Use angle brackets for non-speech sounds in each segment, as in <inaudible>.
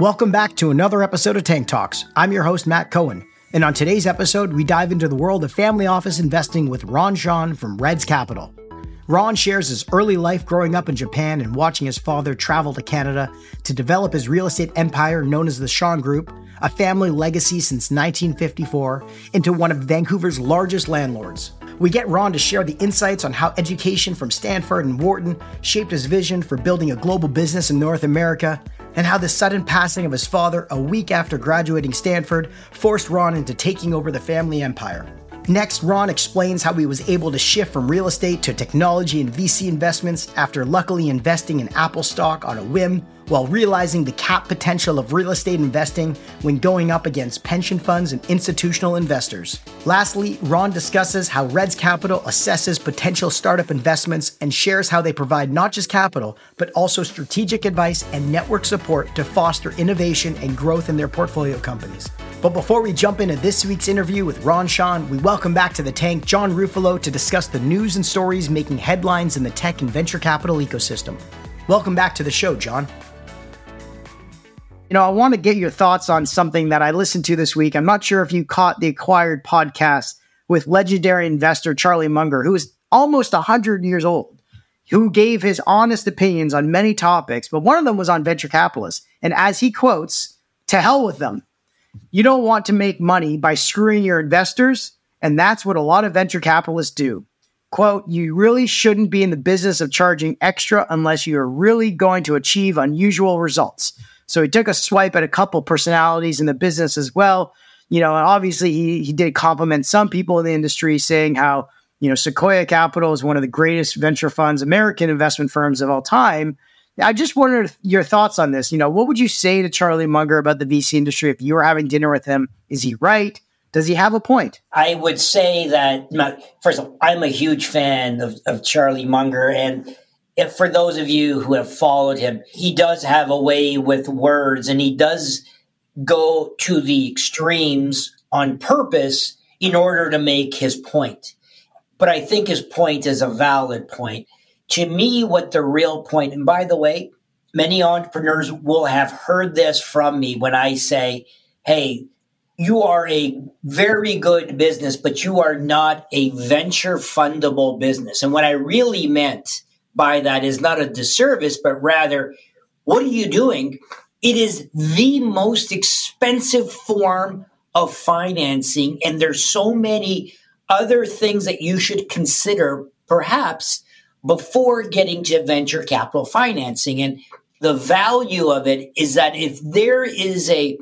Welcome back to another episode of Tank Talks. I'm your host, Matt Cohen. And on today's episode, we dive into the world of family office investing with Ron Shon from REDDS Capital. Ron shares his early life growing up in Japan and watching his father travel to Canada to develop his real estate empire known as the Shon Group, a family legacy since 1954, into one of Vancouver's largest landlords. We get Ron to share the insights on how education from Stanford and Wharton shaped his vision for building a global business in North America and how the sudden passing of his father a week after graduating Stanford forced Ron into taking over the family empire. Next, Ron explains how he was able to shift from real estate to technology and VC investments after luckily investing in Apple stock on a whim while realizing the cap potential of real estate investing when going up against pension funds and institutional investors. Lastly, Ron discusses how REDDS Capital assesses potential startup investments and shares how they provide not just capital, but also strategic advice and network support to foster innovation and growth in their portfolio companies. But before we jump into this week's interview with Ron Shon, we welcome back to the tank John Ruffolo to discuss the news and stories making headlines in the tech and venture capital ecosystem. Welcome back to the show, John. You know, I want to get your thoughts on something that I listened to this week. I'm not sure if you caught the acquired podcast with legendary investor Charlie Munger, who is almost 100 years old, who gave his honest opinions on many topics, but one of them was on venture capitalists. And as he quotes, to hell with them. You don't want to make money by screwing your investors, and that's what a lot of venture capitalists do. Quote, you really shouldn't be in the business of charging extra unless you are really going to achieve unusual results. So he took a swipe at a couple personalities in the business as well. You know, and obviously he he did compliment some people in the industry, saying how you know Sequoia Capital is one of the greatest venture funds, American investment firms of all time. I just wondered your thoughts on this. You know, what would you say to Charlie Munger about the VC industry if you were having dinner with him? Is he right? Does he have a point? I would say that, first of all, I'm a huge fan of, of Charlie Munger. And if for those of you who have followed him, he does have a way with words and he does go to the extremes on purpose in order to make his point. But I think his point is a valid point. To me, what the real point, and by the way, many entrepreneurs will have heard this from me when I say, hey, you are a very good business, but you are not a venture fundable business. And what I really meant by that is not a disservice, but rather, what are you doing? It is the most expensive form of financing. And there's so many other things that you should consider, perhaps, before getting to venture capital financing. And the value of it is that if there is a,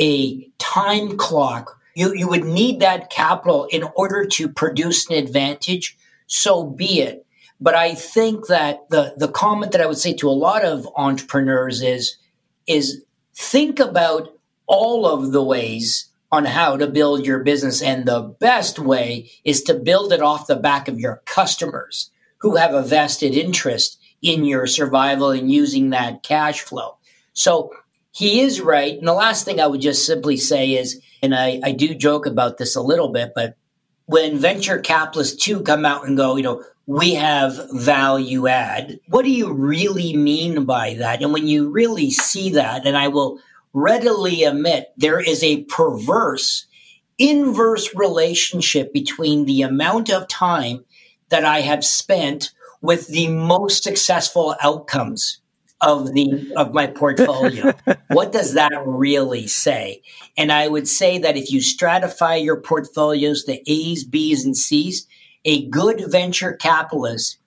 a time clock, you, you would need that capital in order to produce an advantage. So be it. But I think that the the comment that I would say to a lot of entrepreneurs is is think about all of the ways on how to build your business and the best way is to build it off the back of your customers who have a vested interest in your survival and using that cash flow. So he is right. And the last thing I would just simply say is, and I, I do joke about this a little bit, but when venture capitalists too come out and go, you know, we have value add. What do you really mean by that? And when you really see that, and I will readily admit there is a perverse, inverse relationship between the amount of time that I have spent with the most successful outcomes of the of my portfolio. <laughs> what does that really say? And I would say that if you stratify your portfolios to A's, B's, and C's, a good venture capitalist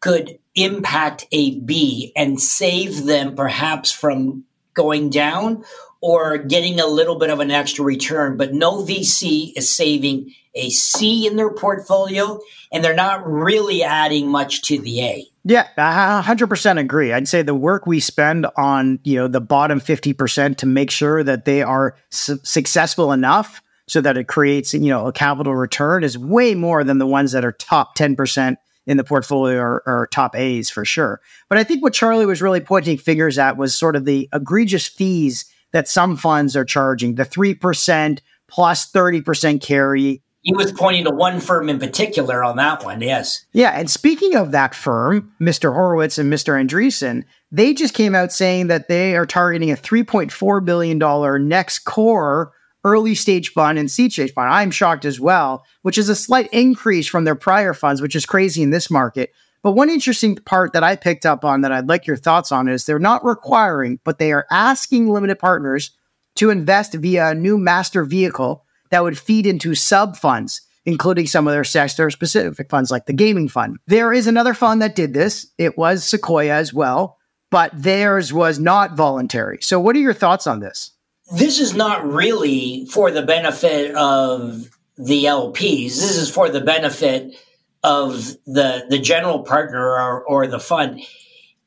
could impact a B and save them perhaps from going down or getting a little bit of an extra return. But no VC is saving a C in their portfolio and they're not really adding much to the A. Yeah, I 100% agree. I'd say the work we spend on, you know, the bottom 50% to make sure that they are su- successful enough so that it creates, you know, a capital return is way more than the ones that are top 10% in the portfolio or, or, top A's for sure. But I think what Charlie was really pointing fingers at was sort of the egregious fees that some funds are charging, the 3% plus 30% carry. He was pointing to one firm in particular on that one. Yes. Yeah, and speaking of that firm, Mr. Horowitz and Mr. Andreessen, they just came out saying that they are targeting a 3.4 billion dollar next core early stage fund and seed stage fund. I'm shocked as well, which is a slight increase from their prior funds, which is crazy in this market. But one interesting part that I picked up on that I'd like your thoughts on is they're not requiring, but they are asking limited partners to invest via a new master vehicle that would feed into sub funds, including some of their sector specific funds like the gaming fund. There is another fund that did this. It was Sequoia as well, but theirs was not voluntary. So, what are your thoughts on this? This is not really for the benefit of the LPs. This is for the benefit of the the general partner or, or the fund.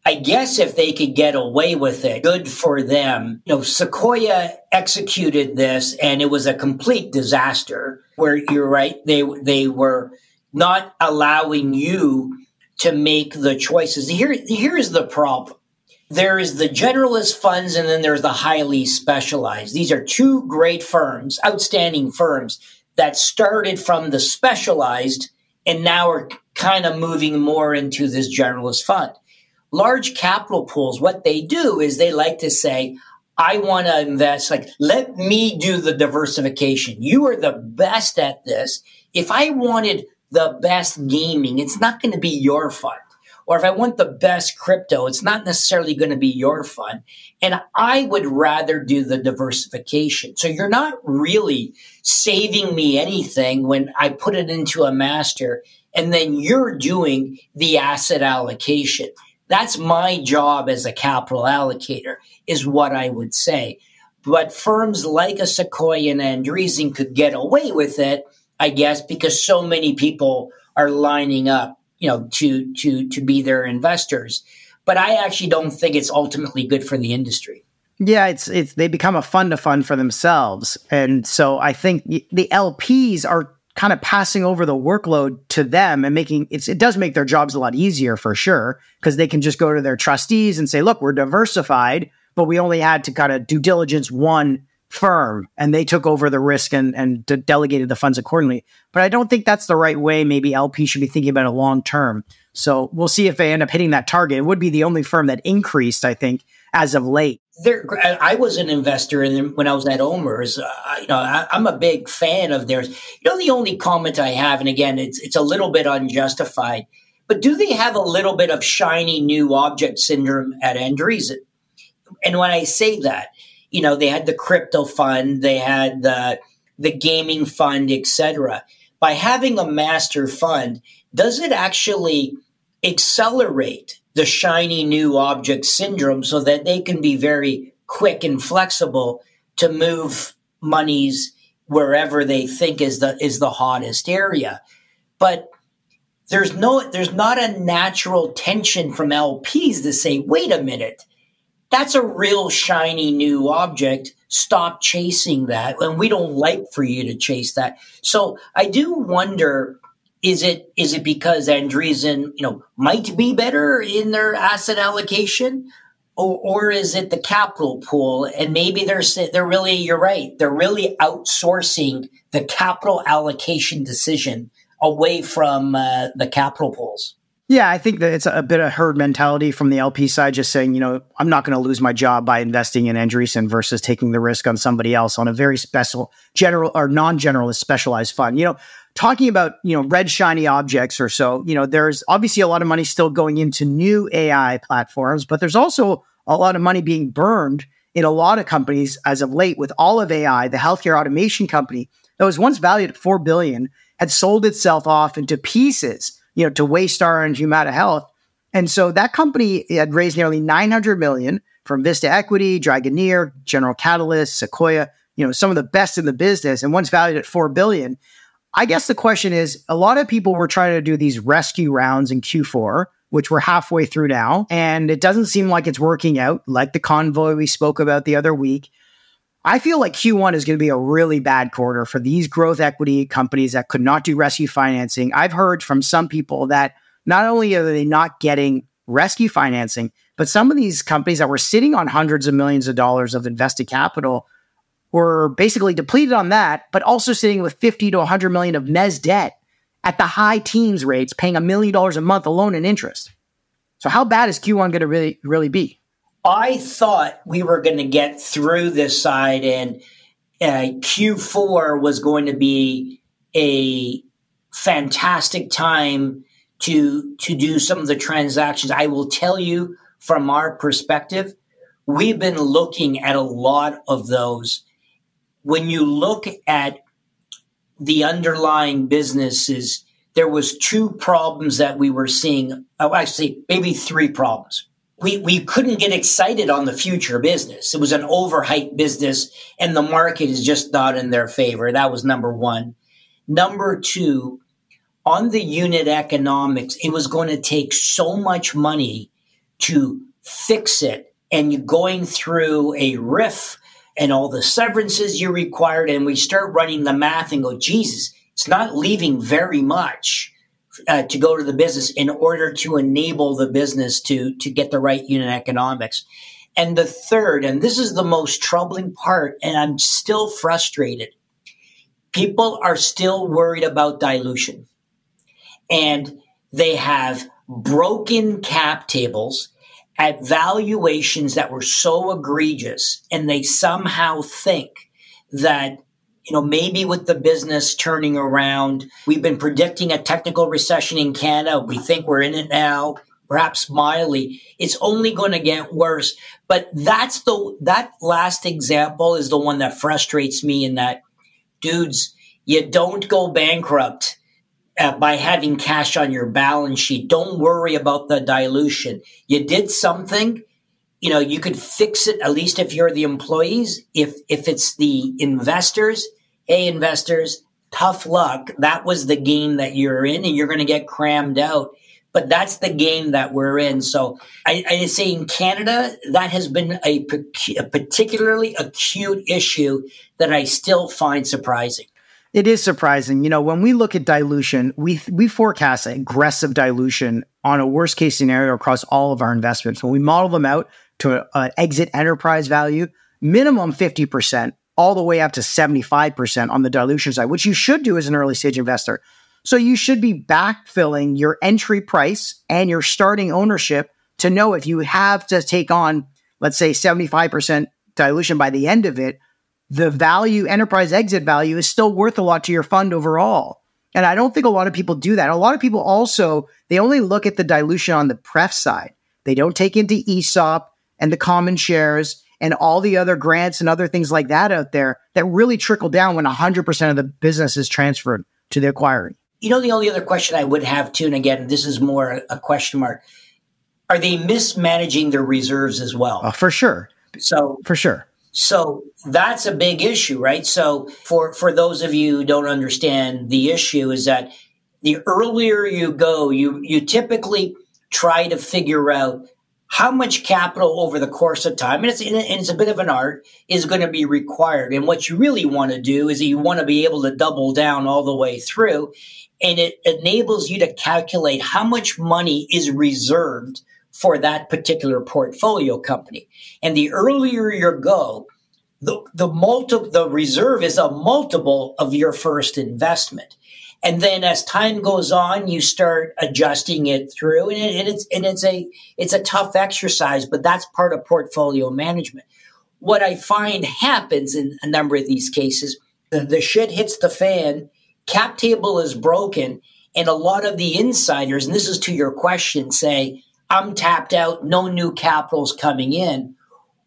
I guess if they could get away with it, good for them. You know, Sequoia executed this and it was a complete disaster where you're right. They, they were not allowing you to make the choices. Here, here's the problem. There is the generalist funds and then there's the highly specialized. These are two great firms, outstanding firms that started from the specialized and now are kind of moving more into this generalist fund. Large capital pools, what they do is they like to say, I want to invest, like, let me do the diversification. You are the best at this. If I wanted the best gaming, it's not going to be your fund. Or if I want the best crypto, it's not necessarily going to be your fund. And I would rather do the diversification. So you're not really saving me anything when I put it into a master and then you're doing the asset allocation. That's my job as a capital allocator, is what I would say. But firms like a Sequoia and Andreessen could get away with it, I guess, because so many people are lining up, you know, to to to be their investors. But I actually don't think it's ultimately good for the industry. Yeah, it's it's they become a fund to fund for themselves, and so I think the LPs are kind of passing over the workload to them and making it does make their jobs a lot easier for sure because they can just go to their trustees and say, "Look, we're diversified, but we only had to kind of due diligence one firm, and they took over the risk and and de- delegated the funds accordingly." But I don't think that's the right way. Maybe LP should be thinking about it long term. So we'll see if they end up hitting that target. It would be the only firm that increased, I think, as of late I was an investor in them when I was at OMERS. Uh, you know, I, am a big fan of theirs. You know, the only comment I have, and again, it's it's a little bit unjustified, but do they have a little bit of shiny new object syndrome at Andreessen? And when I say that, you know, they had the crypto fund, they had the the gaming fund, etc. By having a master fund, does it actually accelerate the shiny new object syndrome so that they can be very quick and flexible to move monies wherever they think is the is the hottest area. But there's no there's not a natural tension from LPs to say, wait a minute, that's a real shiny new object. Stop chasing that. And we don't like for you to chase that. So I do wonder is it is it because Andreessen, you know, might be better in their asset allocation, or, or is it the capital pool? And maybe they're they're really you're right. They're really outsourcing the capital allocation decision away from uh, the capital pools. Yeah, I think that it's a bit of herd mentality from the LP side, just saying, you know, I'm not going to lose my job by investing in Andreessen versus taking the risk on somebody else on a very special, general or non-generalist specialized fund. You know, talking about, you know, red shiny objects or so, you know, there's obviously a lot of money still going into new AI platforms, but there's also a lot of money being burned in a lot of companies as of late with Olive AI, the healthcare automation company that was once valued at 4 billion had sold itself off into pieces, you know, to Waystar and Humana Health. And so that company had raised nearly 900 million from Vista Equity, Dragoneer, General Catalyst, Sequoia, you know, some of the best in the business and once valued at 4 billion. I guess the question is a lot of people were trying to do these rescue rounds in Q4, which we're halfway through now, and it doesn't seem like it's working out like the convoy we spoke about the other week. I feel like Q1 is going to be a really bad quarter for these growth equity companies that could not do rescue financing. I've heard from some people that not only are they not getting rescue financing, but some of these companies that were sitting on hundreds of millions of dollars of invested capital were basically depleted on that, but also sitting with 50 to 100 million of mez debt at the high teens rates, paying a million dollars a month alone in interest. So how bad is Q1 going to really really be? I thought we were going to get through this side and uh, Q4 was going to be a fantastic time to to do some of the transactions. I will tell you from our perspective, we've been looking at a lot of those. When you look at the underlying businesses, there was two problems that we were seeing. Oh, actually, maybe three problems. We, we couldn't get excited on the future business. It was an overhyped business and the market is just not in their favor. That was number one. Number two, on the unit economics, it was going to take so much money to fix it and going through a RIF and all the severances you required. And we start running the math and go, Jesus, it's not leaving very much uh, to go to the business in order to enable the business to, to get the right unit economics. And the third, and this is the most troubling part, and I'm still frustrated. People are still worried about dilution and they have broken cap tables at valuations that were so egregious and they somehow think that you know maybe with the business turning around we've been predicting a technical recession in canada we think we're in it now perhaps mildly it's only going to get worse. But that's the that last example is the one that frustrates me in that dudes you don't go bankrupt uh, by having cash on your balance sheet. Don't worry about the dilution. You did something, you know, you could fix it at least if you're the employees. If if it's the investors, hey investors, tough luck. That was the game that you're in and you're going to get crammed out. But that's the game that we're in. So I, I say in Canada, that has been a, a particularly acute issue that I still find surprising. It is surprising. You know, when we look at dilution, we we forecast aggressive dilution on a worst case scenario across all of our investments. When we model them out to an exit enterprise value, minimum 50%, all the way up to 75% on the dilution side, which you should do as an early stage investor. So you should be backfilling your entry price and your starting ownership to know if you have to take on, let's say, 75% dilution by the end of it, the value, enterprise exit value is still worth a lot to your fund overall. And I don't think a lot of people do that. A lot of people also, they only look at the dilution on the pref side. They don't take into ESOP and the common shares and all the other grants and other things like that out there that really trickle down when 100% of the business is transferred to the acquiring. You know, the only other question I would have too, and again, this is more a question mark. Are they mismanaging their reserves as well? Oh, for sure. So, for sure. So that's a big issue, right? So for, for those of you who don't understand the issue is that the earlier you go, you, you typically try to figure out how much capital over the course of time, and it's, and it's a bit of an art, is going to be required. And what you really want to do is you want to be able to double down all the way through. And it enables you to calculate how much money is reserved for that particular portfolio company. And the earlier you go, the, the multi, the reserve is a multiple of your first investment. And then as time goes on, you start adjusting it through and, it, and it's, and it's a, it's a tough exercise, but that's part of portfolio management. What I find happens in a number of these cases, the, the shit hits the fan, cap table is broken, and a lot of the insiders, and this is to your question, say, I'm tapped out, no new capital's coming in.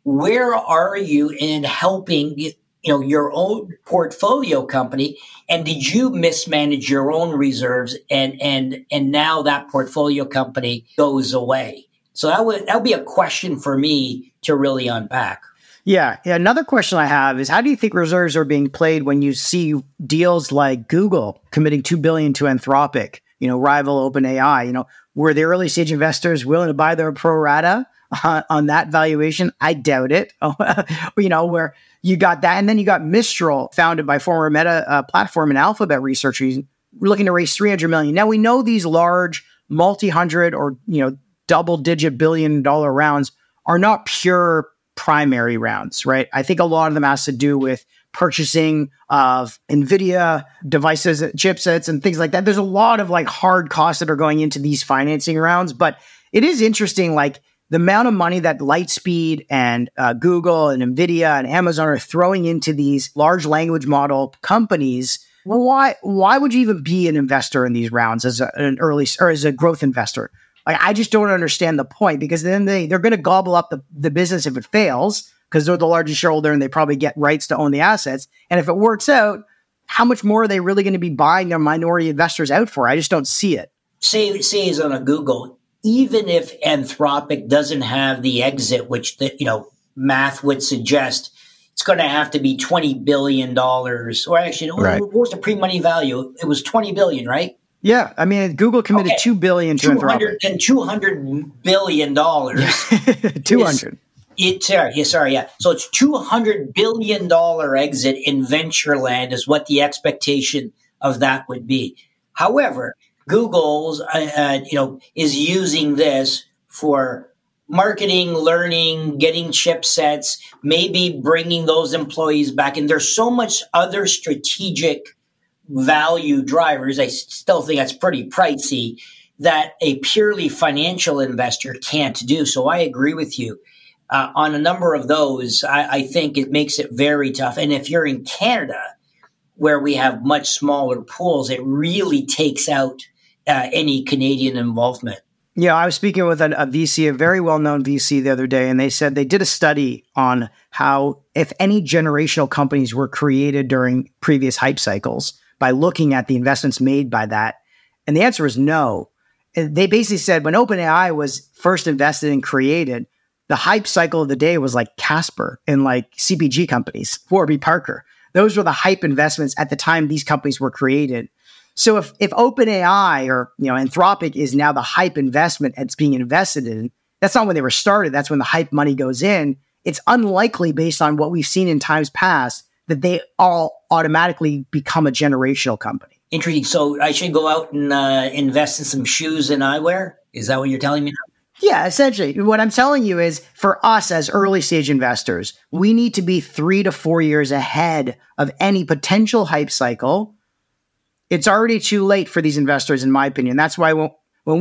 Where are you in helping you know your own portfolio company and did you mismanage your own reserves and and and now that portfolio company goes away so that would that would be a question for me to really unpack yeah. Another question I have is how do you think reserves are being played when you see deals like Google committing two billion to Anthropic, you know, rival OpenAI? You know, were the early stage investors willing to buy their pro rata on, on that valuation? I doubt it. <laughs> you know, where you got that. And then you got Mistral, founded by former Meta uh, platform and Alphabet researchers, looking to raise 300 million. Now we know these large multi hundred or, you know, double digit billion dollar rounds are not pure primary rounds, right? I think a lot of them has to do with purchasing of NVIDIA devices, chipsets, and things like that. There's a lot of like hard costs that are going into these financing rounds, but it is interesting, like the amount of money that Lightspeed and uh, Google and NVIDIA and Amazon are throwing into these large language model companies. Well, why why would you even be an investor in these rounds as a, an early or as a growth investor? Like I just don't understand the point because then they they're going to gobble up the, the business if it fails because they're the largest shareholder and they probably get rights to own the assets. And if it works out, how much more are they really going to be buying their minority investors out for? I just don't see it. Say say is on a Google, even if Anthropic doesn't have the exit, which the you know math would suggest, it's going to have to be twenty billion dollars, or actually, right. what was the pre-money value? It was twenty billion, right? Yeah, I mean, Google committed okay. two billion to Anthropic and two hundred billion dollars. <laughs> two hundred. It, sorry, yeah, sorry, yeah. So it's two hundred billion dollar exit in venture land is what the expectation of that would be. However, Google's, uh, uh, you know, is using this for marketing, learning, getting chipsets, maybe bringing those employees back. And there's so much other strategic value drivers, I still think that's pretty pricey that a purely financial investor can't do. So I agree with you. Uh, on a number of those, I, I, think it makes it very tough. And if you're in Canada, where we have much smaller pools, it really takes out uh, any Canadian involvement. Yeah, I was speaking with a, a VC, a very well known VC the other day, and they said they did a study on how, if any generational companies were created during previous hype cycles, by looking at the investments made by that? And the answer is no. And they basically said when OpenAI was first invested and created, the hype cycle of the day was like Casper and like CPG companies, Warby Parker. Those were the hype investments at the time these companies were created. So if if OpenAI or you know Anthropic is now the hype investment that's being invested in, that's not when they were started. That's when the hype money goes in. It's unlikely, based on what we've seen in times past, that they all automatically become a generational company. Intriguing. So I should go out and uh, invest in some shoes and eyewear. Is that what you're telling me? Yeah, essentially. What I'm telling you is for us as early stage investors, we need to be three to four years ahead of any potential hype cycle. It's already too late for these investors, in my opinion. That's why when,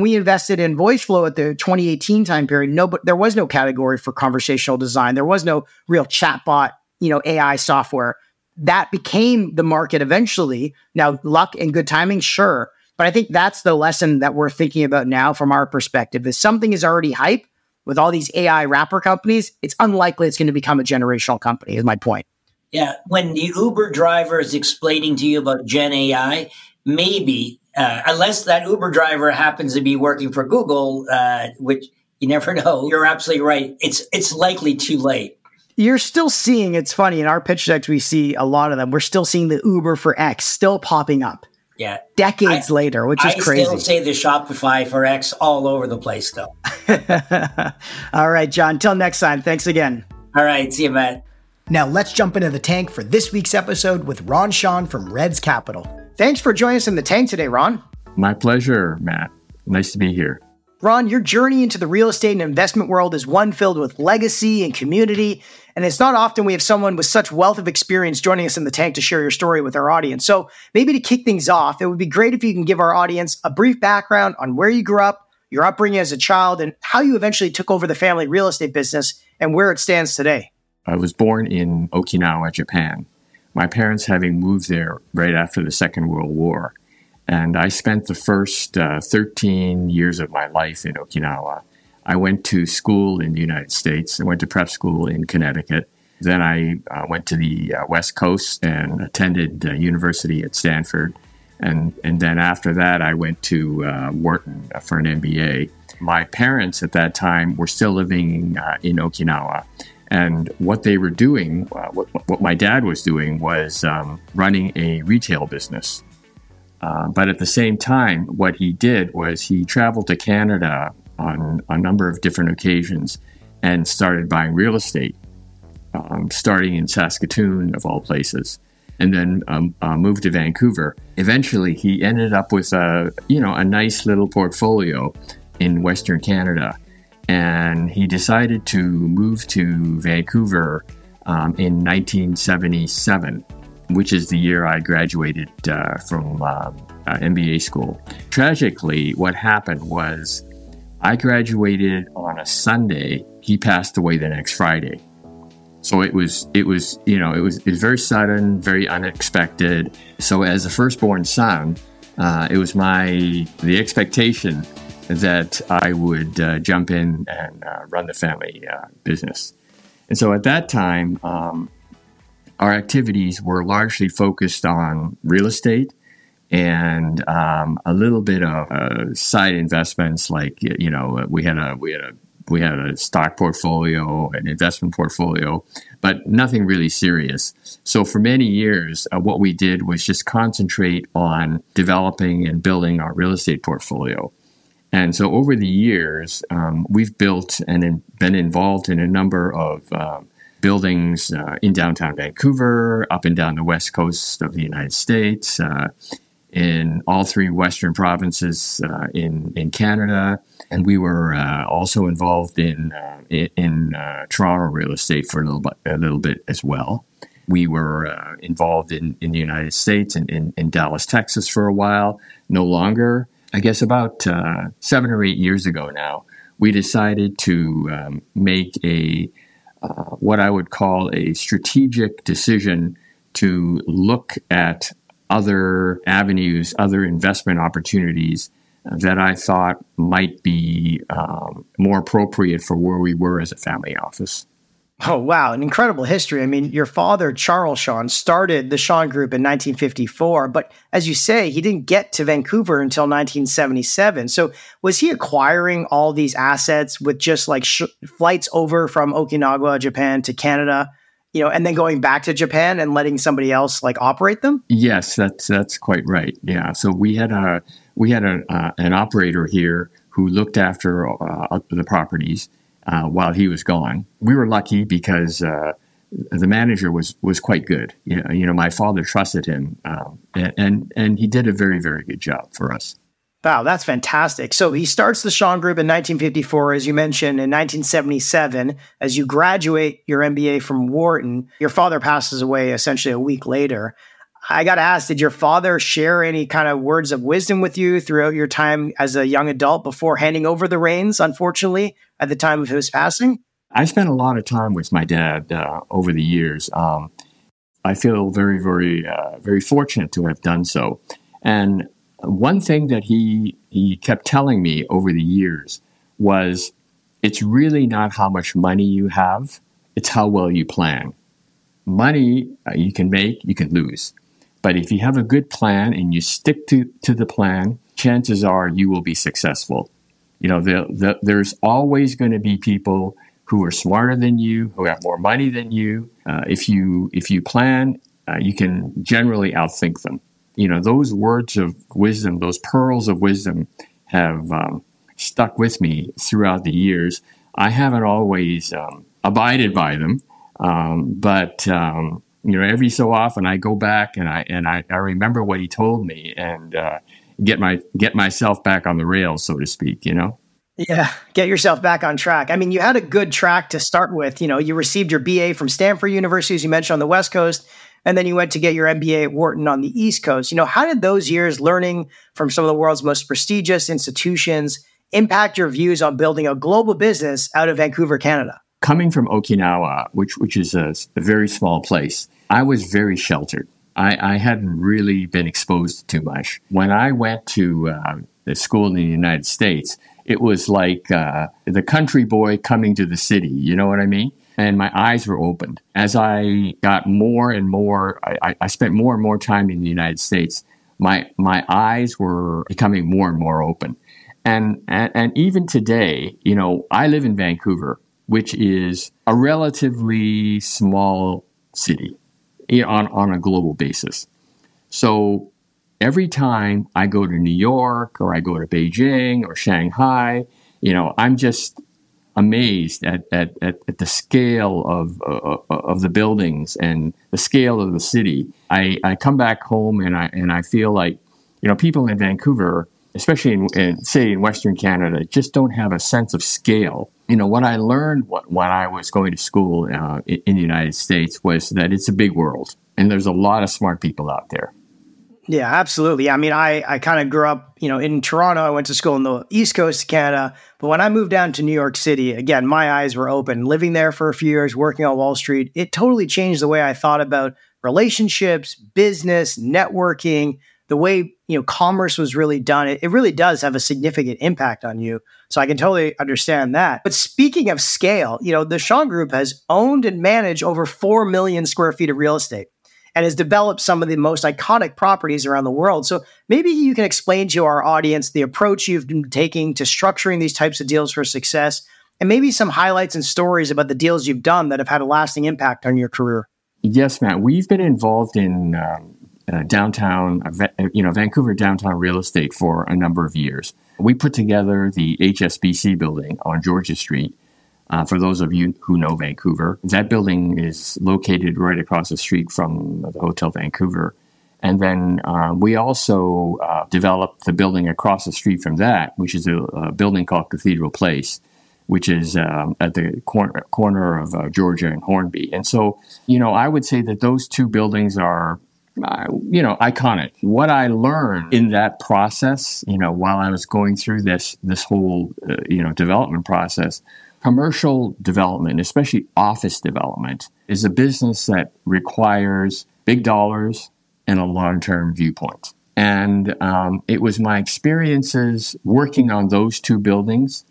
we invested in VoiceFlow at the 2018 time period, no, but there was no category for conversational design. There was no real chatbot you know, AI software. That became the market eventually. Now, luck and good timing, sure. But I think that's the lesson that we're thinking about now from our perspective is something is already hype with all these AI wrapper companies. It's unlikely it's going to become a generational company, is my point. Yeah. When the Uber driver is explaining to you about Gen AI, maybe, uh, unless that Uber driver happens to be working for Google, uh, which you never <laughs> know, you're absolutely right. It's, it's likely too late you're still seeing it's funny in our pitch decks we see a lot of them we're still seeing the uber for x still popping up yeah. Decades I, later which is I crazy. i still say the shopify for x all over the place though. <laughs> All right john till next time. Thanks again. All right see you matt. Now let's jump into the tank for this week's episode with ron shon from redds capital. Thanks for joining us in the tank today ron. My pleasure matt. Nice to be here. Ron, your journey into the real estate and investment world is one filled with legacy and community. And it's not often we have someone with such wealth of experience joining us in the tank to share your story with our audience. So maybe to kick things off, it would be great if you can give our audience a brief background on where you grew up, your upbringing as a child, and how you eventually took over the family real estate business and where it stands today. I was born in Okinawa, Japan. My parents having moved there right after the Second World War. And I spent the first uh, 13 years of my life in Okinawa. I went to school in the United States. I went to prep school in Connecticut. Then I uh, went to the uh, West Coast and attended uh, university at Stanford. And, and then after that, I went to uh, Wharton for an MBA. My parents at that time were still living uh, in Okinawa. And what they were doing, what, what my dad was doing, was um, running a retail business. Uh, but at the same time, what he did was he traveled to Canada on a number of different occasions and started buying real estate, um, starting in Saskatoon, of all places, and then um, uh, moved to Vancouver. Eventually, he ended up with a you know a nice little portfolio in Western Canada, and he decided to move to Vancouver um, in 1977, which is the year I graduated uh, from uh, MBA school. Tragically, what happened was I graduated on a Sunday. He passed away the next Friday. So it was, it was, you know, it was, it was very sudden, very unexpected. So as a firstborn son, uh, it was my the expectation that I would uh, jump in and uh, run the family uh, business. And so at that time, um, our activities were largely focused on real estate and um, a little bit of uh, side investments, like you know, we had a we had a we had a stock portfolio, an investment portfolio, but nothing really serious. So for many years, uh, what we did was just concentrate on developing and building our real estate portfolio. And so over the years, um, we've built and in, been involved in a number of um, buildings uh, in downtown Vancouver, up and down the west coast of the United States, uh, in all three western provinces uh, in in Canada, and we were uh, also involved in uh, in uh, Toronto real estate for a little bit a little bit as well. We were uh, involved in, in the United States and in, in, Dallas, Texas for a while. No longer, I guess, about uh, seven or eight years ago now, we decided to um, make a what I would call a strategic decision to look at other avenues, other investment opportunities that I thought might be um, more appropriate for where we were as a family office. Oh, wow. An incredible history. I mean, your father, Charles Shon, started the Shon Group in 1954, but as you say, he didn't get to Vancouver until 1977. So, was he acquiring all these assets with just like sh- flights over from Okinawa, Japan to Canada you know, and then going back to Japan and letting somebody else like operate them? Yes, that's that's quite right. Yeah. So we had a we had a, uh, an operator here who looked after uh, the properties uh, while he was gone. We were lucky because uh, the manager was was quite good. You know, you know my father trusted him, um, and, and and he did a very very good job for us. Wow, that's fantastic. So he starts the Shon Group in 1954, as you mentioned, in 1977. As you graduate your MBA from Wharton, your father passes away essentially a week later. I got to ask, did your father share any kind of words of wisdom with you throughout your time as a young adult before handing over the reins, unfortunately, at the time of his passing? I spent a lot of time with my dad uh, over the years. Um, I feel very, very, uh, very fortunate to have done so. And one thing that he he kept telling me over the years was it's really not how much money you have it's how well you plan. Money uh, you can make you can lose. But if you have a good plan and you stick to, to the plan chances are you will be successful. You know the, the, there's always going to be people who are smarter than you who have more money than you. Uh, if you if you plan uh, you can generally outthink them you know, those words of wisdom, those pearls of wisdom have um, stuck with me throughout the years. I haven't always um, abided by them, um, but um, you know, every so often I go back and I and I, I remember what he told me and uh, get my get myself back on the rails, so to speak. You know. Yeah, get yourself back on track. I mean, you had a good track to start with. You know, you received your BA from Stanford University, as you mentioned, on the West Coast and then you went to get your MBA at Wharton on the East Coast. You know, how did those years learning from some of the world's most prestigious institutions impact your views on building a global business out of Vancouver, Canada? Coming from Okinawa, which which is a, a very small place, I was very sheltered. I, I, hadn't really been exposed to much. When I went to uh, the school in the United States, it was like uh, the country boy coming to the city. You know what I mean? And my eyes were opened. As I got more and more, I, I spent more and more time in the United States. My my eyes were becoming more and more open, and and, and even today, you know, I live in Vancouver, which is a relatively small city, on on a global basis. So every time I go to New York or I go to Beijing or Shanghai, you know, I'm just amazed at, at, at, at the scale of, uh, of the buildings and the scale of the city. I, I come back home and I, and I feel like, you know, people in Vancouver, especially in, in, say in Western Canada, just don't have a sense of scale. You know, what I learned when I was going to school uh, in the United States was that it's a big world, and there's a lot of smart people out there. Yeah, absolutely. I mean, I, I kind of grew up, you know, in Toronto. I went to school in the East Coast of Canada. But when I moved down to New York City, again, my eyes were open. Living there for a few years, working on Wall Street, it totally changed the way I thought about relationships, business, networking, the way, you know, commerce was really done. It, it really does have a significant impact on you. So I can totally understand that. But speaking of scale, you know, the Shon Group has owned and managed over 4 million square feet of real estate and has developed some of the most iconic properties around the world. So maybe you can explain to our audience the approach you've been taking to structuring these types of deals for success, and maybe some highlights and stories about the deals you've done that have had a lasting impact on your career. Yes, Matt. We've been involved in um, uh, downtown, uh, you know, Vancouver downtown real estate for a number of years. We put together the HSBC building on Georgia Street uh, for those of you who know Vancouver, that building is located right across the street from the Hotel Vancouver. And then uh, we also uh, developed the building across the street from that, which is a, a building called Cathedral Place, which is um, at the cor- corner of uh, Georgia and Hornby. And so, you know, I would say that those two buildings are uh, you know, iconic. What I learned in that process, you know, while I was going through this this whole, uh, you know, development process, Commercial development, especially office development, is a business that requires big dollars and a long term viewpoint. And um, it was my experiences working on those two buildings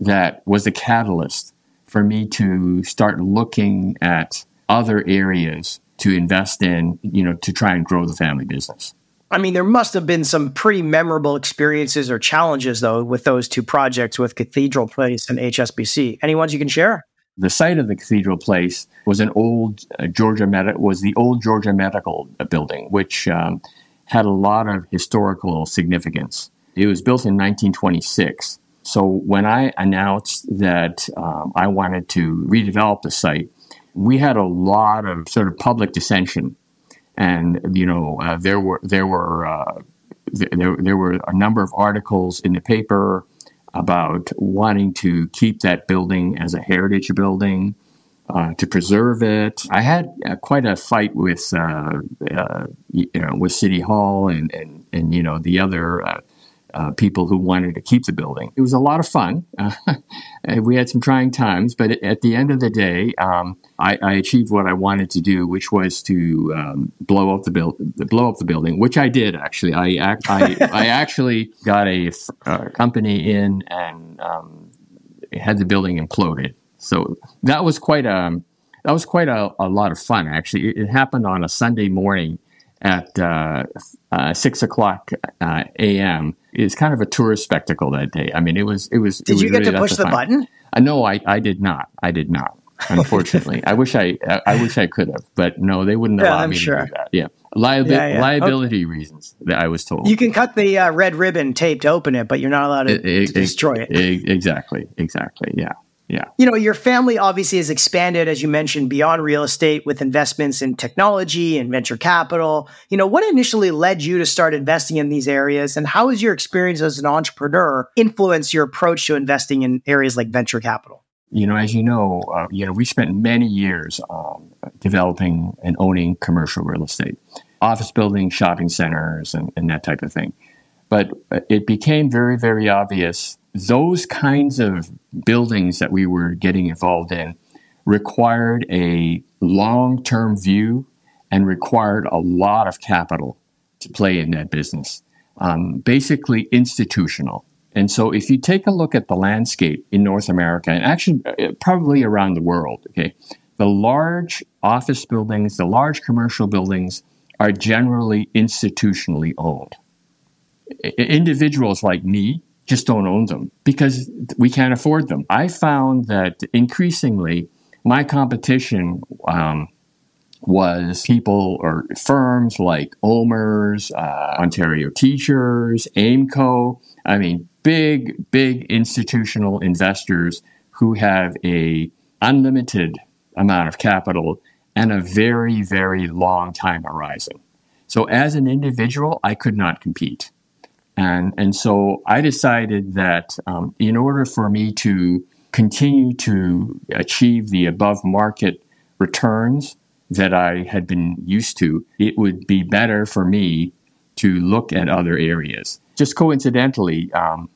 that was the catalyst for me to start looking at other areas to invest in, you know, to try and grow the family business. I mean, there must have been some pretty memorable experiences or challenges, though, with those two projects with Cathedral Place and HSBC. Any ones you can share? The site of the Cathedral Place was an old uh, Georgia Med- was the old Georgia Medical Building, which um, had a lot of historical significance. It was built in 1926. So when I announced that um, I wanted to redevelop the site, we had a lot of sort of public dissension and you know uh, there were there were uh, there, there were a number of articles in the paper about wanting to keep that building as a heritage building, uh, to preserve it. I had uh, quite a fight with uh, uh, you know with City Hall and and and you know the other uh, people who wanted to keep the building. It was a lot of fun. Uh, <laughs> we had some trying times, but at the end of the day, um, I, I, achieved what I wanted to do, which was to um, blow up the build, blow up the building, which I did actually. I I, I <laughs> actually got a, a, company in and um, had the building imploded. So that was quite a that was quite a, a lot of fun. Actually, it, it happened on a Sunday morning at uh, uh, six o'clock uh, a.m. is kind of a tourist spectacle that day. I mean, it was it was. Did it was you get really to push the button? Uh, no, I, I did not. I did not. <laughs> Unfortunately, I wish I I wish I could have, but no, they wouldn't allow I'm me sure. to do that. Yeah, Liabi- yeah, yeah. liability okay. reasons that I was told. You can cut the uh, red ribbon tape to open it, but you're not allowed to, it, it, to destroy it. Exactly. Exactly. Yeah. Yeah. You know, your family obviously has expanded, as you mentioned, beyond real estate with investments in technology and venture capital. You know, what initially led you to start investing in these areas? And how has your experience as an entrepreneur influenced your approach to investing in areas like venture capital? You know, as you know, uh, you know, we spent many years um, developing and owning commercial real estate, office buildings, shopping centers, and, and that type of thing. But uh, it became very, very obvious those kinds of buildings that we were getting involved in required a long term view and required a lot of capital to play in that business. Um, basically, institutional. And so, if you take a look at the landscape in North America, and actually uh, probably around the world, okay, the large office buildings, the large commercial buildings are generally institutionally owned. Individuals like me just don't own them because we can't afford them. I found that increasingly my competition um, was people or firms like OMERS, uh, Ontario Teachers, AIMCO. I mean, big, big institutional investors who have a unlimited amount of capital and a very, very long time horizon. So as an individual, I could not compete. And, and so I decided that um, in order for me to continue to achieve the above market returns that I had been used to, it would be better for me to look at other areas. Just coincidentally, um,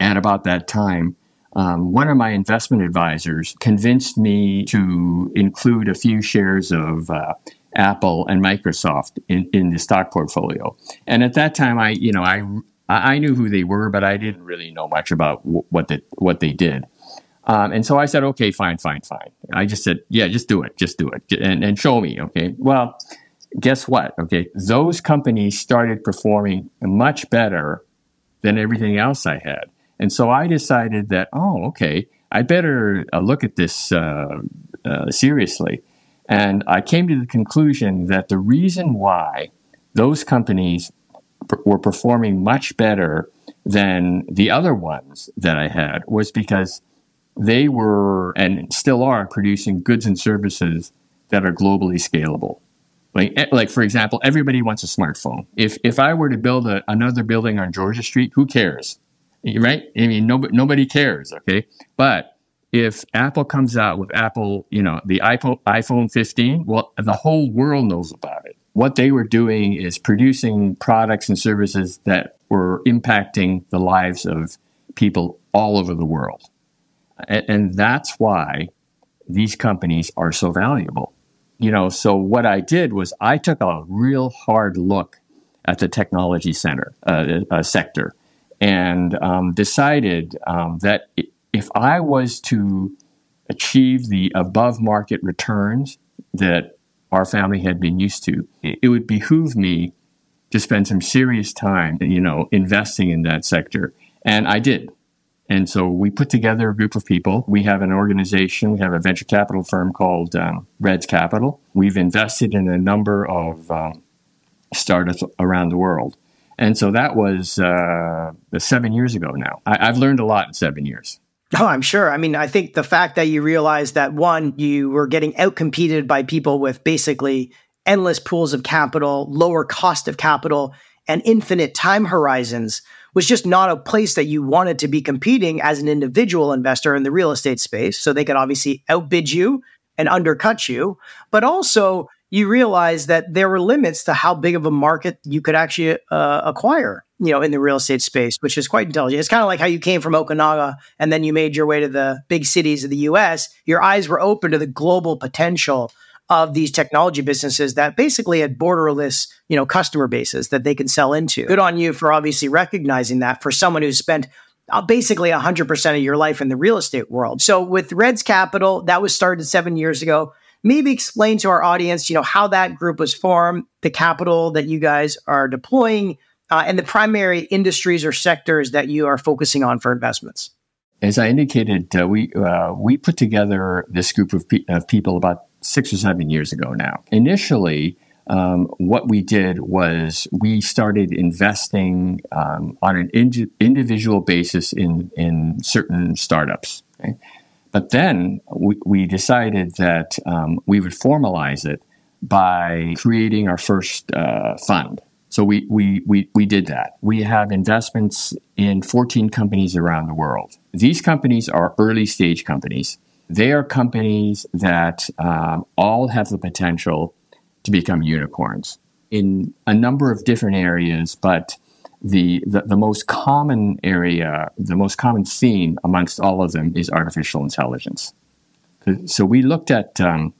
at about that time, um, one of my investment advisors convinced me to include a few shares of uh, Apple and Microsoft in, in the stock portfolio. And at that time, I you know I I knew who they were, but I didn't really know much about w- what the, what they did. Um, and so I said, okay, fine, fine, fine. I just said, yeah, just do it, just do it, and, and show me. Okay. Well, guess what? Okay, those companies started performing much better than everything else I had. And so I decided that, oh, okay, I better uh, look at this uh, uh, seriously. And I came to the conclusion that the reason why those companies were performing much better than the other ones that I had was because they were and still are producing goods and services that are globally scalable. Like, eh, like for example, everybody wants a smartphone. If if I were to build a, another building on Georgia Street, who cares? right? I mean, nobody, nobody cares, okay? But if Apple comes out with Apple, you know, the iPhone, iPhone 15, well, the whole world knows about it. What they were doing is producing products and services that were impacting the lives of people all over the world. And, and that's why these companies are so valuable. You know, so what I did was I took a real hard look at the technology center uh, uh, sector and um, decided um, that if I was to achieve the above market returns that our family had been used to, it would behoove me to spend some serious time, you know, investing in that sector. And I did. And so we put together a group of people. We have an organization, we have a venture capital firm called um, REDDS Capital. We've invested in a number of um, startups around the world. And so that was uh, seven years ago now. I, have learned a lot in seven years. Oh, I'm sure. I mean, I think the fact that you realized that one, you were getting outcompeted by people with basically endless pools of capital, lower cost of capital, and infinite time horizons was just not a place that you wanted to be competing as an individual investor in the real estate space. So they could obviously outbid you and undercut you, but also you realize that there were limits to how big of a market you could actually uh, acquire, you know, in the real estate space, which is quite intelligent. It's kind of like how you came from Okanagan and then you made your way to the big cities of the US. Your eyes were open to the global potential of these technology businesses that basically had borderless, you know, customer bases that they can sell into. Good on you for obviously recognizing that for someone who's spent uh, basically 100% of your life in the real estate world. So with REDDS Capital, that was started 7 years ago maybe explain to our audience, you know, how that group was formed, the capital that you guys are deploying, uh, and the primary industries or sectors that you are focusing on for investments. As I indicated, uh, we uh, we put together this group of, pe- of, people about six or seven years ago now. Initially, um, what we did was we started investing um, on an ind- individual basis in in certain startups. Okay? But then we, we decided that um, we would formalize it by creating our first uh, fund. So we, we, we, we did that. We have investments in 14 companies around the world. These companies are early stage companies. They are companies that um, all have the potential to become unicorns in a number of different areas, but the, the, the most common area, the most common theme amongst all of them is artificial intelligence. So we looked at um,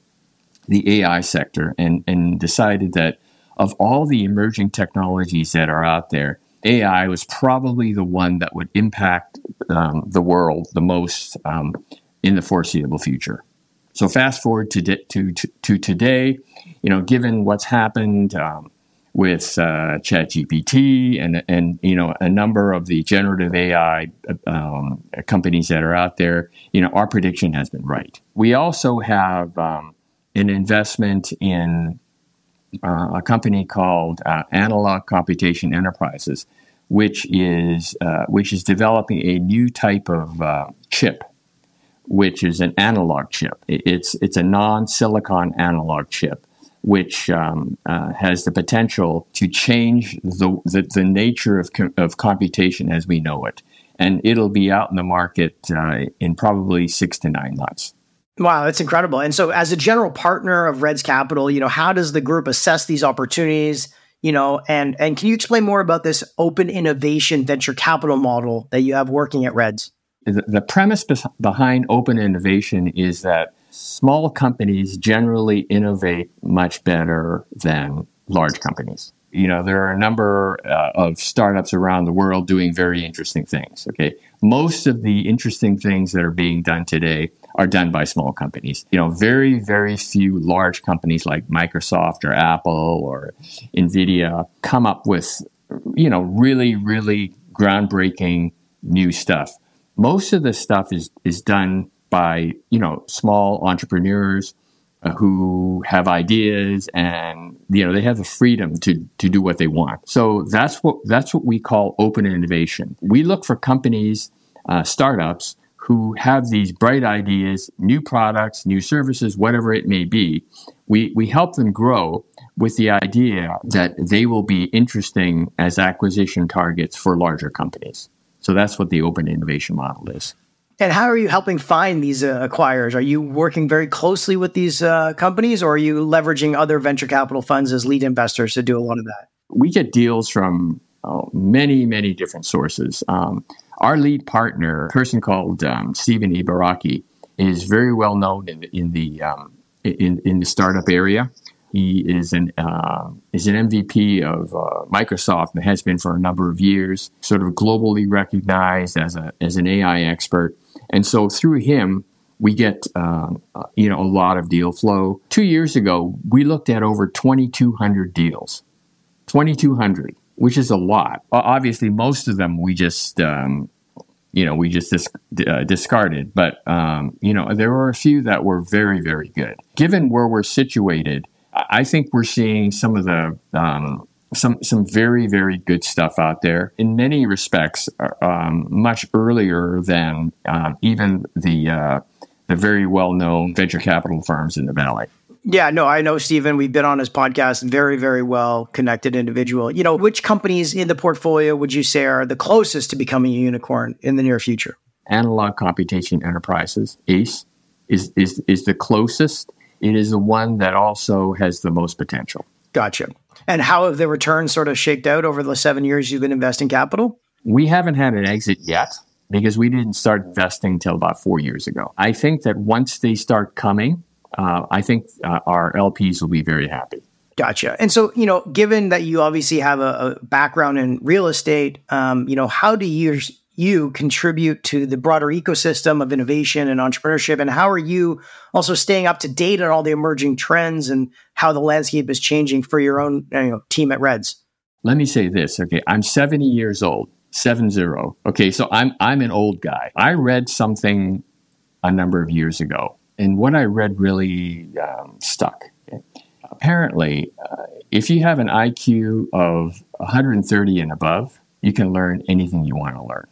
the AI sector and, and decided that of all the emerging technologies that are out there, AI was probably the one that would impact um, the world the most um, in the foreseeable future. So fast forward to, to, to, to, today, you know, given what's happened, um, with uh, ChatGPT and and you know a number of the generative AI um, companies that are out there. You know, our prediction has been right. We also have um, an investment in uh, a company called uh, Analog Computation Enterprises, which is uh, which is developing a new type of uh, chip. Which is an analog chip. It's it's a non-silicon analog chip which um, uh, has the potential to change the, the, the nature of, co- of computation as we know it. And it'll be out in the market uh, in probably six to nine months. Wow, that's incredible. And so, as a general partner of REDDS Capital, you know, how does the group assess these opportunities? You know, and and can you explain more about this open innovation venture capital model that you have working at REDDS? The, premise behind open innovation is that small companies generally innovate much better than large companies. You know, there are a number uh, of startups around the world doing very interesting things. Okay. Most of the interesting things that are being done today are done by small companies. You know, very, very few large companies like Microsoft or Apple or Nvidia come up with, you know, really, really groundbreaking new stuff. Most of the stuff is, is done by you know small entrepreneurs who have ideas and you know they have the freedom to to do what they want. So that's what that's what we call open innovation. We look for companies, uh, startups who have these bright ideas, new products, new services, whatever it may be. We we help them grow with the idea that they will be interesting as acquisition targets for larger companies. So that's what the open innovation model is. And how are you helping find these uh, acquirers? Are you working very closely with these uh, companies or are you leveraging other venture capital funds as lead investors to do a lot of that? We get deals from oh, many, many different sources. Um, our lead partner, a person called um, Stephen Ibaraki, is very well known in, in the um, in, in the startup area. He is an uh, is an MVP of uh, Microsoft and has been for a number of years. Sort of globally recognized as a as an AI expert. And so through him, we get uh, you know a lot of deal flow. Two years ago, we looked at over 2,200 deals, 2,200, which is a lot. Obviously, most of them we just um, you know we just uh, discarded, but um, you know there were a few that were very very good. Given where we're situated, I think we're seeing some of the um, some some very very good stuff out there in many respects um, much earlier than um, even the uh, the very well known venture capital firms in the valley. Yeah, no, I know Stephen. We've been on his podcast. Very, very well connected individual. You know, which companies in the portfolio would you say are the closest to becoming a unicorn in the near future? Analog Computation Enterprises, ACE, is is is the closest. It is the one that also has the most potential. Gotcha. And how have the returns sort of shaked out over the seven years you've been investing capital? We haven't had an exit yet because we didn't start investing until about four years ago. I think that once they start coming, uh, I think uh, our LPs will be very happy. Gotcha. And so, you know, given that you obviously have a, a background in real estate, um, you know, how do you you contribute to the broader ecosystem of innovation and entrepreneurship? And how are you also staying up to date on all the emerging trends and how the landscape is changing for your own you know, team at REDDS? Let me say this. Okay. I'm 70 years old, seven zero. Okay. So I'm, I'm an old guy. I read something a number of years ago, and what I read really um, stuck. Apparently, uh, if you have an IQ of 130 and above, you can learn anything you want to learn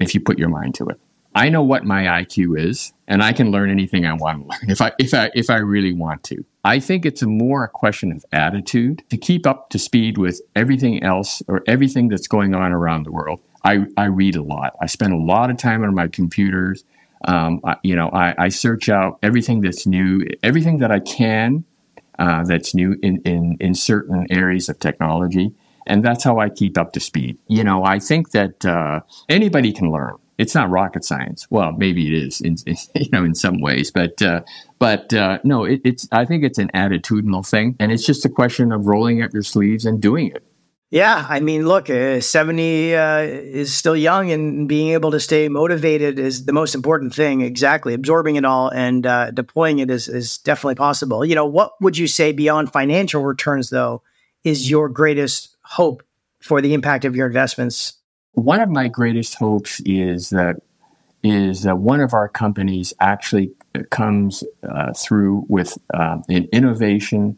if you put your mind to it. I know what my IQ is, and I can learn anything I want to learn <laughs> if I if I if I really want to. I think it's more a question of attitude to keep up to speed with everything else or everything that's going on around the world. I, I read a lot. I spend a lot of time on my computers. Um, I, you know, I, I, search out everything that's new, everything that I can uh, that's new in, in in certain areas of technology and that's how I keep up to speed. You know, I think that uh, anybody can learn. It's not rocket science. Well, maybe it is, in, <laughs> you know, in some ways, but uh, but uh, no, it, it's. I think it's an attitudinal thing, and it's just a question of rolling up your sleeves and doing it. Yeah, I mean, look, uh, 70 uh, is still young, and being able to stay motivated is the most important thing. Exactly. Absorbing it all and uh, deploying it is, is definitely possible. You know, what would you say beyond financial returns, though, is your greatest hope for the impact of your investments? One of my greatest hopes is that is that one of our companies actually comes uh, through with uh, an innovation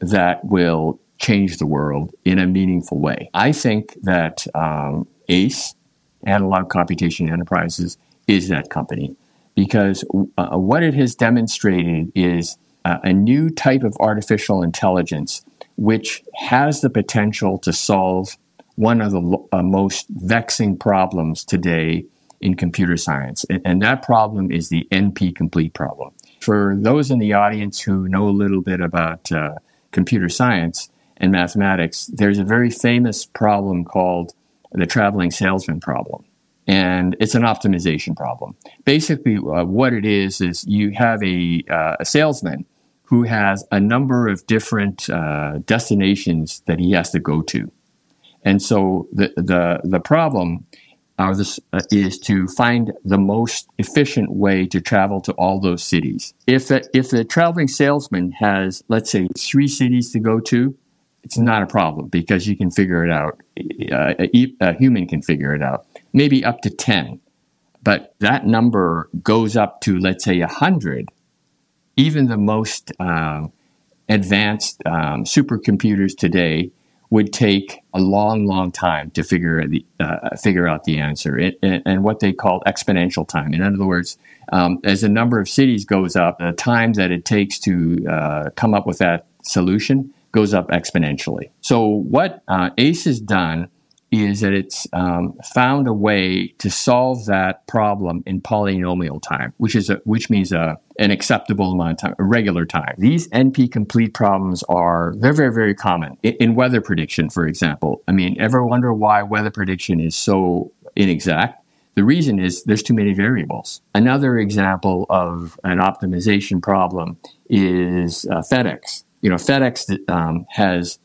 that will change the world in a meaningful way. I think that um, ACE, Analog Computation Enterprises, is that company because uh, what it has demonstrated is a new type of artificial intelligence which has the potential to solve one of the uh, most vexing problems today in computer science. And, and, that problem is the NP complete problem. For those in the audience who know a little bit about uh, computer science and mathematics, there's a very famous problem called the traveling salesman problem. And it's an optimization problem. Basically, uh, what it is is you have a, uh, a salesman who has a number of different uh, destinations that he has to go to. And so the, the, the problem uh, this, uh, is to find the most efficient way to travel to all those cities. If the, if the traveling salesman has, let's say, three cities to go to, it's not a problem because you can figure it out. Uh, a, a, human can figure it out. Maybe up to 10. But that number goes up to, let's say, 100 even the most uh, advanced um, supercomputers today would take a long, long time to figure the uh, figure out the answer, it, it, and what they call exponential time. In other words, um, as the number of cities goes up, the time that it takes to uh, come up with that solution goes up exponentially. So, what uh, ACE has done is that it's um, found a way to solve that problem in polynomial time, which is a, which means a, an acceptable amount of time, a regular time. These NP complete problems are they're very very common in, in weather prediction, for example. I mean, ever wonder why weather prediction is so inexact? The reason is there's too many variables. Another example of an optimization problem is uh, FedEx. You know, FedEx um, has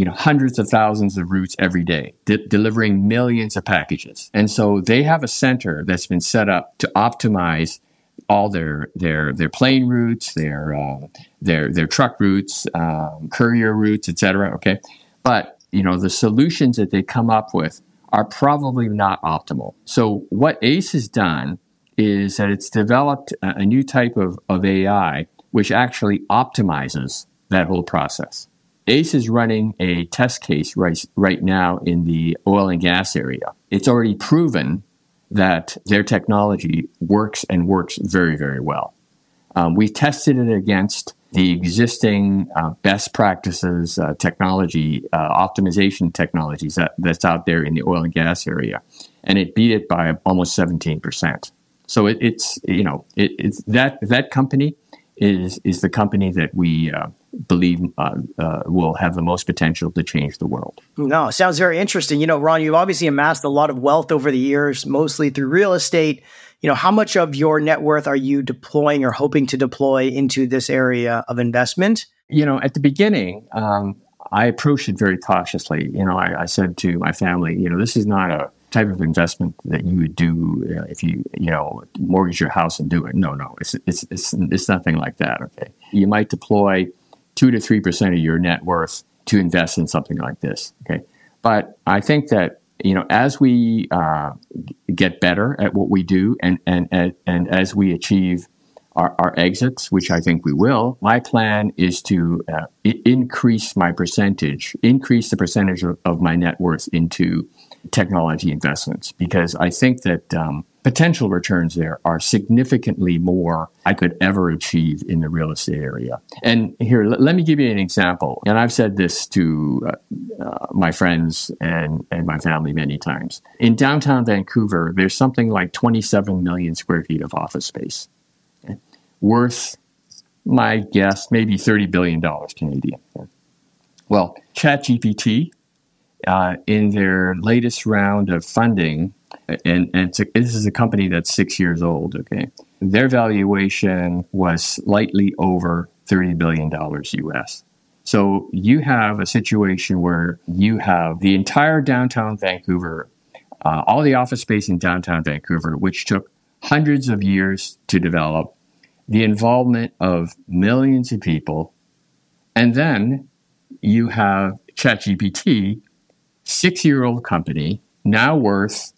you know hundreds of thousands of routes every day, de- delivering millions of packages. And so they have a center that's been set up to optimize all their their their plane routes, their uh, their their truck routes, um, courier routes, etc. Okay, but you know the solutions that they come up with are probably not optimal. So what ACE has done is that it's developed a, a new type of, of AI which actually optimizes that whole process. ACE is running a test case right, right now in the oil and gas area. It's already proven that their technology works and works very, very well. Um, we tested it against the existing uh, best practices uh, technology, uh, optimization technologies that, that's out there in the oil and gas area, and it beat it by almost 17%. So it, it's, you know, it, it's that, that company is, is the company that we uh, believe uh, uh, will have the most potential to change the world. No, sounds very interesting. You know, Ron, you've obviously amassed a lot of wealth over the years, mostly through real estate. You know, how much of your net worth are you deploying or hoping to deploy into this area of investment? You know, at the beginning, um, I approached it very cautiously. You know, I, I said to my family, you know, this is not a type of investment that you would do if you you know mortgage your house and do it. No, no, it's it's it's, it's nothing like that. Okay, you might deploy two to three percent of your net worth to invest in something like this. Okay, but I think that you know as we uh, get better at what we do, and and and, and as we achieve our, our, exits, which I think we will, my plan is to uh, I- increase my percentage, increase the percentage of, of my net worth into technology investments because I think that um, potential returns there are significantly more I could ever achieve in the real estate area. And here, l- let me give you an example. And I've said this to uh, uh, my friends and, and my family many times. In downtown Vancouver, there's something like 27 million square feet of office space, okay? worth, my guess, maybe $30 billion Canadian. Well, ChatGPT uh, in their latest round of funding, and, and a, this is a company that's six years old, okay, their valuation was slightly over $30 billion US. So you have a situation where you have the entire downtown Vancouver, uh, all the office space in downtown Vancouver, which took hundreds of years to develop, the involvement of millions of people, and then you have ChatGPT, six year old company now worth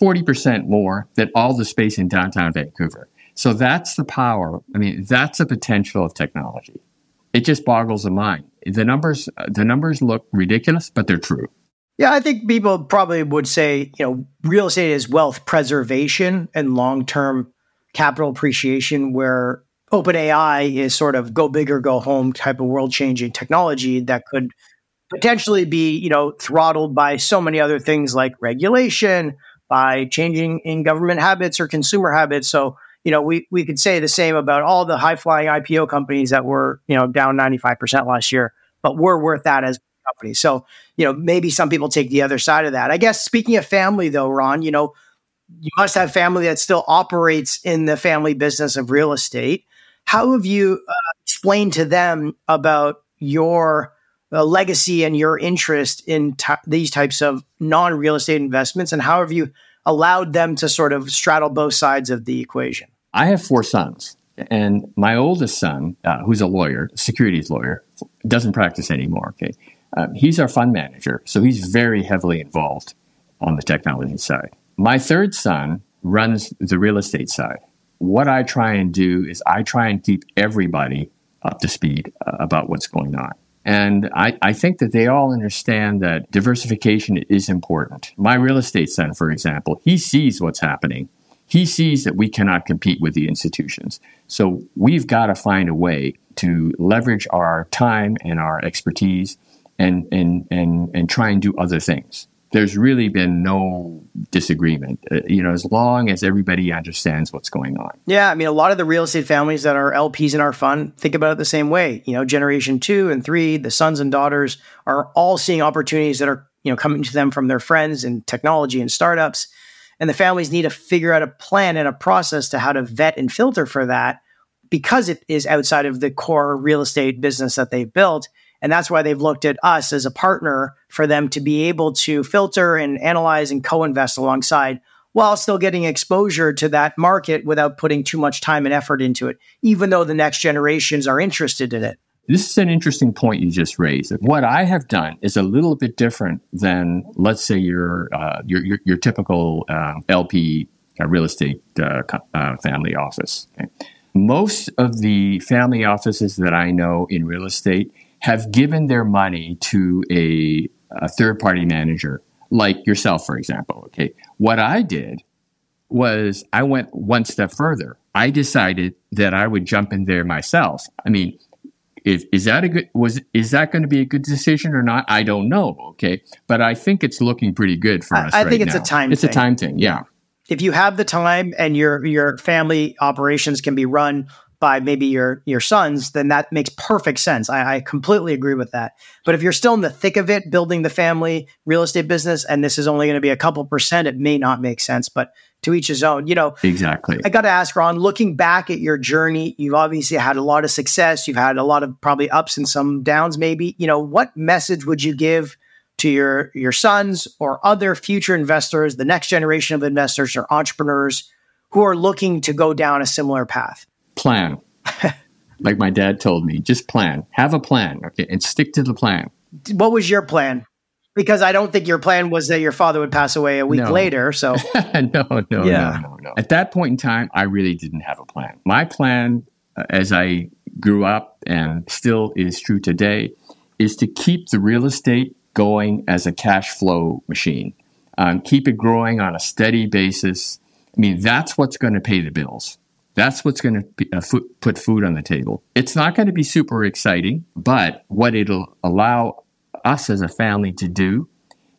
40% more than all the space in downtown Vancouver. So that's the power. I mean, that's the potential of technology. It just boggles the mind. The numbers, the numbers look ridiculous, but they're true. Yeah, I think people probably would say, you know, real estate is wealth preservation and long term capital appreciation, where OpenAI is sort of go big or go home type of world changing technology that could potentially be, you know, throttled by so many other things like regulation, by changing in government habits or consumer habits. So, you know, we, we could say the same about all the high flying IPO companies that were, you know, down 95% last year, but we're worth that as companies. So, you know, maybe some people take the other side of that. I guess speaking of family though, Ron, you know, you must have family that still operates in the family business of real estate. How have you uh, explained to them about your uh, legacy and your interest in t- these types of non real estate investments? And how have you allowed them to sort of straddle both sides of the equation? I have four sons. And my oldest son, uh, who's a lawyer, securities lawyer, doesn't practice anymore. Okay, uh, he's our fund manager, so he's very heavily involved on the technology side. My third son runs the real estate side. What I try and do is I try and keep everybody up to speed uh, about what's going on. And I, I, think that they all understand that diversification is important. My real estate son, for example, he sees what's happening. He sees that we cannot compete with the institutions. So we've got to find a way to leverage our time and our expertise and, and, and, and try and do other things there's really been no disagreement. Uh, you know, as long as everybody understands what's going on. Yeah, I mean, a lot of the real estate families that are LPs in our fund think about it the same way. You know, generation two and three, the sons and daughters are all seeing opportunities that are you know coming to them from their friends and technology and startups, and the families need to figure out a plan and a process to how to vet and filter for that because it is outside of the core real estate business that they've built and that's why they've looked at us as a partner for them to be able to filter and analyze and co invest alongside while still getting exposure to that market without putting too much time and effort into it, even though the next generations are interested in it. This is an interesting point you just raised. What I have done is a little bit different than, let's say, your uh, your, your, your, typical uh, LP uh, real estate uh, uh, family office. Okay? Most of the family offices that I know in real estate have given their money to a, a third party manager, like yourself, for example. Okay. What I did was I went one step further. I decided that I would jump in there myself. I mean, if, is that a good was is that going to be a good decision or not? I don't know. Okay, but I think it's looking pretty good for I, us. I right think it's now. a time. It's thing. a time thing. Yeah. If you have the time and your your family operations can be run by maybe your your sons, then that makes perfect sense. I, I, completely agree with that. But if you're still in the thick of it, building the family real estate business, and this is only going to be a couple percent, it may not make sense. But to each his own. You know, exactly. I got to ask Ron. Looking back at your journey, you've obviously had a lot of success. You've had a lot of probably ups and some downs. Maybe you know what message would you give? To your your sons or other future investors, the next generation of investors or entrepreneurs who are looking to go down a similar path plan. <laughs> like my dad told me, just plan. Have a plan, okay, and stick to the plan. What was your plan? Because I don't think your plan was that your father would pass away a week no. later. So <laughs> no, no, yeah. no, no, no. At that point in time, I really didn't have a plan. My plan, uh, as I grew up and still is true today, is to keep the real estate going as a cash flow machine. Um, keep it growing on a steady basis. I mean, that's what's going to pay the bills. That's what's going to uh, put food on the table. It's not going to be super exciting, but what it'll allow us as a family to do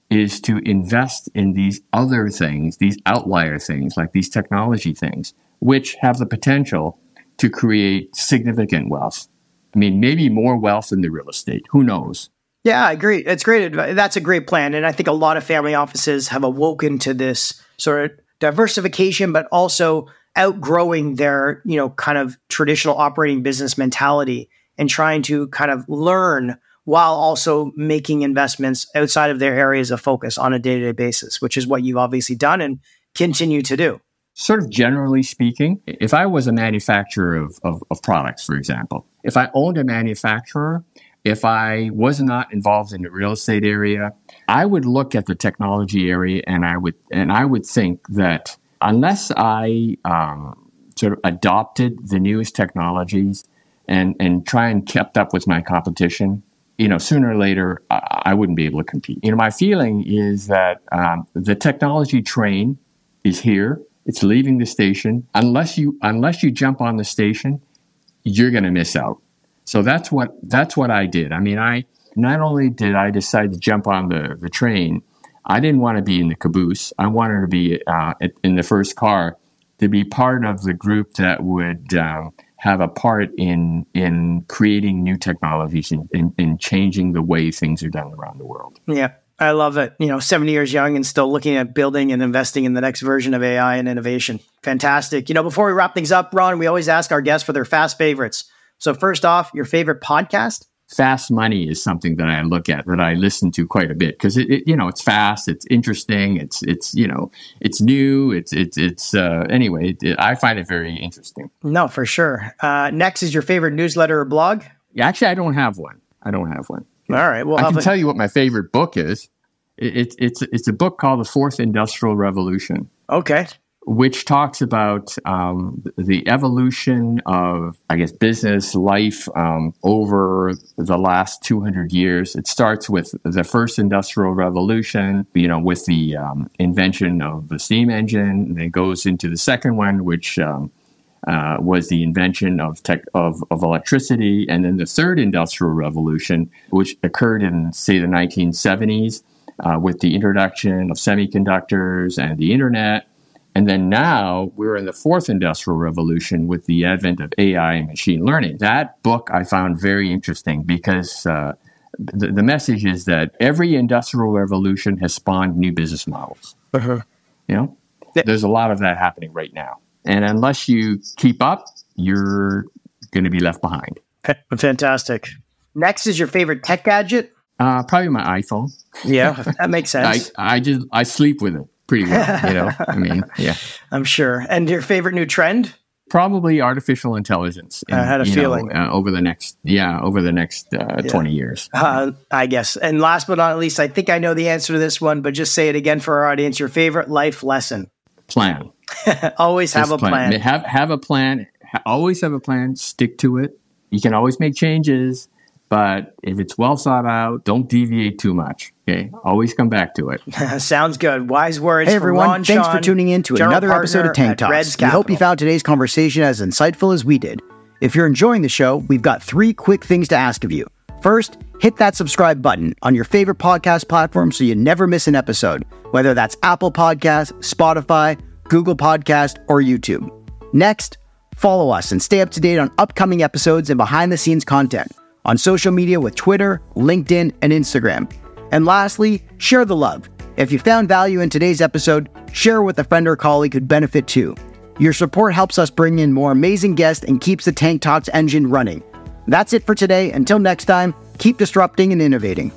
is to invest in these other things, these outlier things, like these technology things, which have the potential to create significant wealth. I mean, maybe more wealth than the real estate. Who knows? Yeah, I agree. It's great. That's a great plan. And I think a lot of family offices have awoken to this sort of diversification, but also outgrowing their, you know, kind of traditional operating business mentality and trying to kind of learn while also making investments outside of their areas of focus on a day-to-day basis, which is what you've obviously done and continue to do. Sort of generally speaking, if I was a manufacturer of, of, of products, for example, if I owned a manufacturer, if I was not involved in the real estate area, I would look at the technology area and I would and I would think that unless I um, sort of adopted the newest technologies and and try and kept up with my competition, you know, sooner or later I, I wouldn't be able to compete. You know, my feeling is that um, the technology train is here. It's leaving the station. Unless you unless you jump on the station, you're going to miss out. So that's what that's what I did. I mean, I not only did I decide to jump on the the train, I didn't want to be in the caboose. I wanted to be uh, in the first car to be part of the group that would um, have a part in in creating new technologies and in, in, changing the way things are done around the world. Yeah. I love it. You know, 70 years young and still looking at building and investing in the next version of AI and innovation. Fantastic. You know, before we wrap things up, Ron, we always ask our guests for their fast favorites. So, first off, your favorite podcast? Fast money is something that I look at that I listen to quite a bit because it, it, you know, it's fast, it's interesting, it's it's you know, it's new, it's it's it's uh, anyway. It, I find it very interesting. No, for sure. Uh, next is your favorite newsletter or blog? Yeah, actually, I don't have one. I don't have one. All right. Well, I can tell you what my favorite book is. It's it's it's a book called The Fourth Industrial Revolution. Okay. Which talks about um, the evolution of, I guess, business life um, over the last 200 years. It starts with the first industrial revolution, you know, with the um, invention of the steam engine, and then goes into the second one, which um, uh, was the invention of tech of, of electricity, and then the third industrial revolution, which occurred in say the 1970s, uh, with the introduction of semiconductors and the internet, and then now we're in the fourth industrial revolution with the advent of AI and machine learning. That book I found very interesting because. Uh, the, the message is that every industrial revolution has spawned new business models. Uh-huh. You know, there's a lot of that happening right now. And unless you keep up, you're going to be left behind. <laughs> Fantastic. Next is your favorite tech gadget? Uh, probably my iPhone. Yeah, <laughs> that makes sense. I, I just I sleep with it pretty well. You know, I mean, <laughs> yeah, I'm sure. And your favorite new trend? Probably artificial intelligence. In, I had a feeling know, uh, over the next yeah over the next uh, yeah. 20 years. Uh, I guess. And last but not least, I think I know the answer to this one, but just say it again for our audience. Your favorite life lesson? Plan. <laughs> always have a plan. plan. Have have a plan. always have a plan. Stick to it. You can always make changes, but if it's well thought out, don't deviate too much. Okay, always come back to it. <laughs> Sounds good. Wise words. Hey everyone, Ron thanks Sean, for tuning in to another episode of Tank Talks. We hope you found today's conversation as insightful as we did. If you're enjoying the show, we've got three quick things to ask of you. First, hit that subscribe button on your favorite podcast platform so you never miss an episode, whether that's Apple Podcasts, Spotify, Google Podcast, or YouTube. Next, follow us and stay up to date on upcoming episodes and behind the scenes content on social media with Twitter, LinkedIn, and Instagram. And lastly, share the love. If you found value in today's episode, share with a friend or colleague who'd benefit too. Your support helps us bring in more amazing guests and keeps the Tank Talks engine running. That's it for today. Until next time, keep disrupting and innovating.